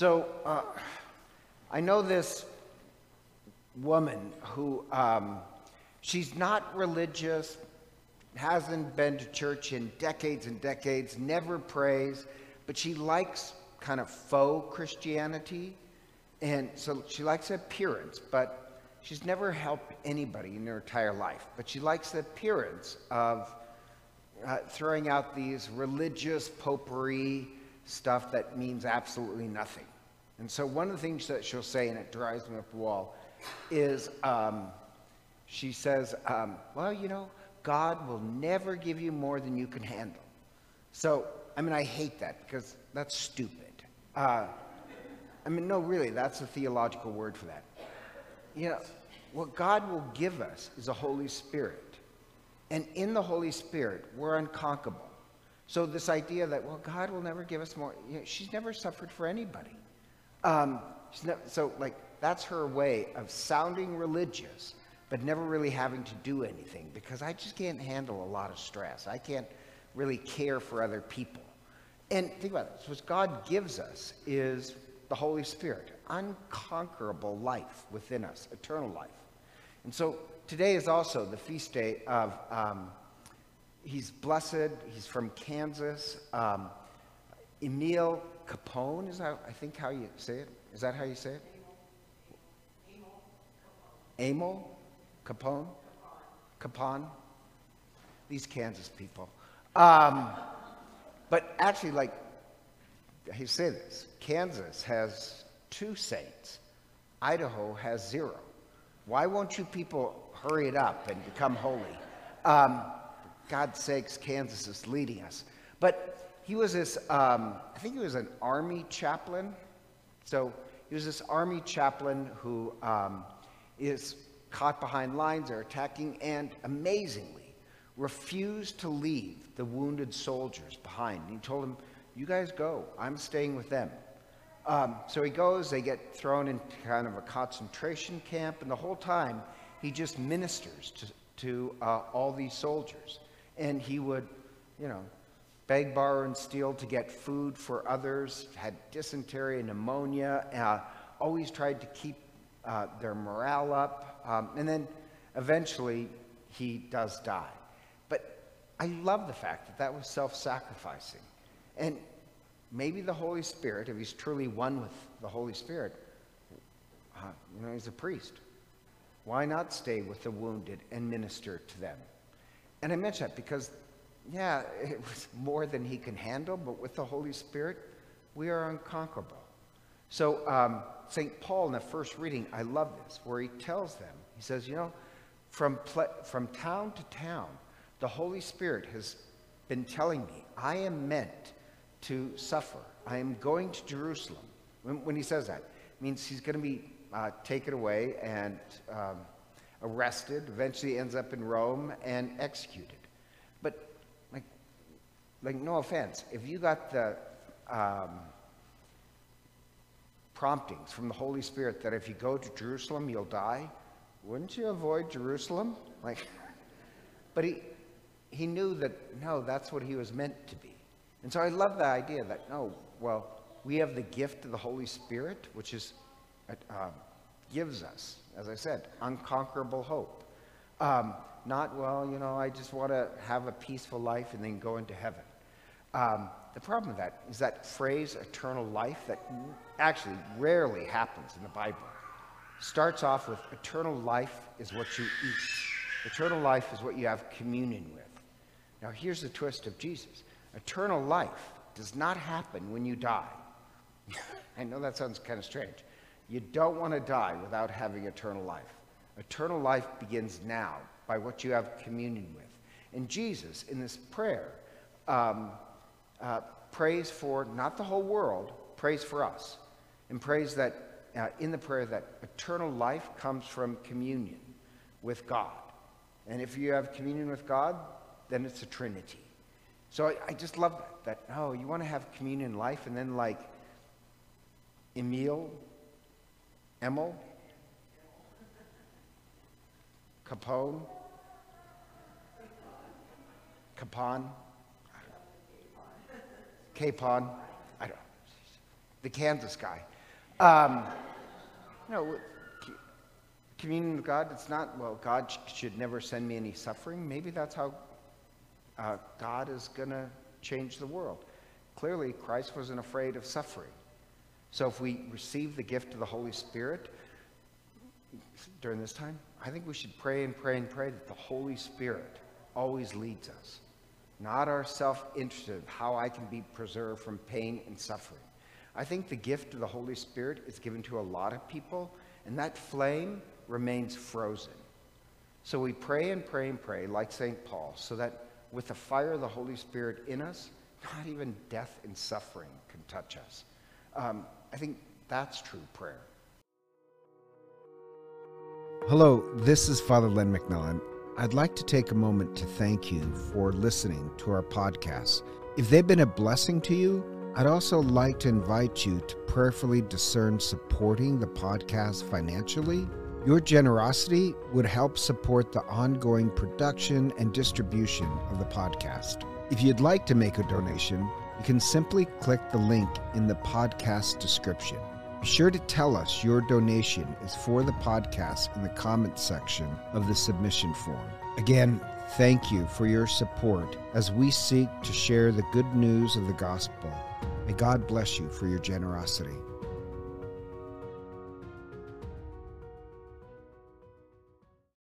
So uh, I know this woman who um, she's not religious, hasn't been to church in decades and decades, never prays, but she likes kind of faux Christianity. And so she likes appearance, but she's never helped anybody in her entire life. But she likes the appearance of uh, throwing out these religious potpourri stuff that means absolutely nothing. And so one of the things that she'll say, and it drives me up the wall, is um, she says, um, well, you know, God will never give you more than you can handle. So, I mean, I hate that because that's stupid. Uh, I mean, no, really, that's a theological word for that. You know, what God will give us is a Holy Spirit. And in the Holy Spirit, we're unconquerable. So this idea that, well, God will never give us more, you know, she's never suffered for anybody. Um, never, so, like, that's her way of sounding religious, but never really having to do anything because I just can't handle a lot of stress. I can't really care for other people. And think about this what God gives us is the Holy Spirit, unconquerable life within us, eternal life. And so today is also the feast day of, um, he's blessed, he's from Kansas. Um, Emil Capone, is that, I think, how you say it? Is that how you say it? Emil Capone? Capone? These Kansas people. Um, but actually, like, I say this Kansas has two saints, Idaho has zero. Why won't you people hurry it up and become holy? Um, God's sakes, Kansas is leading us. But he was this, um, I think he was an army chaplain. So he was this army chaplain who um, is caught behind lines, they're attacking, and amazingly, refused to leave the wounded soldiers behind. He told them, You guys go, I'm staying with them. Um, so he goes, they get thrown into kind of a concentration camp, and the whole time he just ministers to, to uh, all these soldiers. And he would, you know, beg, borrow, and steal to get food for others, had dysentery and pneumonia, uh, always tried to keep uh, their morale up. Um, and then eventually he does die. But I love the fact that that was self sacrificing. And maybe the Holy Spirit, if he's truly one with the Holy Spirit, uh, you know, he's a priest. Why not stay with the wounded and minister to them? And I mention that because, yeah, it was more than he can handle, but with the Holy Spirit, we are unconquerable. So, um, St. Paul in the first reading, I love this, where he tells them, he says, you know, from, from town to town, the Holy Spirit has been telling me, I am meant to suffer. I am going to Jerusalem. When, when he says that, means he's going to be uh, taken away and um, arrested, eventually ends up in Rome and executed. But, like, like no offense, if you got the um, promptings from the Holy Spirit that if you go to Jerusalem, you'll die, wouldn't you avoid Jerusalem? Like, but he, he knew that, no, that's what he was meant to be. And so I love the idea that, no, well, we have the gift of the Holy Spirit, which is, uh, um, gives us, as I said, unconquerable hope. Um, not, well, you know, I just want to have a peaceful life and then go into heaven. Um, the problem with that is that phrase, eternal life, that actually rarely happens in the Bible. Starts off with eternal life is what you eat. Eternal life is what you have communion with. Now, here's the twist of Jesus eternal life does not happen when you die. I know that sounds kind of strange. You don't want to die without having eternal life. Eternal life begins now by what you have communion with. And Jesus, in this prayer, um, uh, prays for not the whole world, prays for us, and prays that uh, in the prayer that eternal life comes from communion with God. And if you have communion with God, then it's a trinity. So I, I just love that. that. Oh, you want to have communion life, and then like Emil, Emil, Capone, Capon, Capon, I don't know. the Kansas guy. Um, you know, communion with God, it's not, well, God sh- should never send me any suffering. Maybe that's how uh, God is going to change the world. Clearly, Christ wasn't afraid of suffering. So if we receive the gift of the Holy Spirit during this time, I think we should pray and pray and pray that the Holy Spirit always leads us, not our self interest of how I can be preserved from pain and suffering. I think the gift of the Holy Spirit is given to a lot of people, and that flame remains frozen. So we pray and pray and pray, like St. Paul, so that with the fire of the Holy Spirit in us, not even death and suffering can touch us. Um, I think that's true prayer. Hello, this is Father Len McMillan. I'd like to take a moment to thank you for listening to our podcast. If they've been a blessing to you, I'd also like to invite you to prayerfully discern supporting the podcast financially. Your generosity would help support the ongoing production and distribution of the podcast. If you'd like to make a donation, you can simply click the link in the podcast description. Be sure to tell us your donation is for the podcast in the comments section of the submission form. Again, thank you for your support as we seek to share the good news of the gospel. May God bless you for your generosity.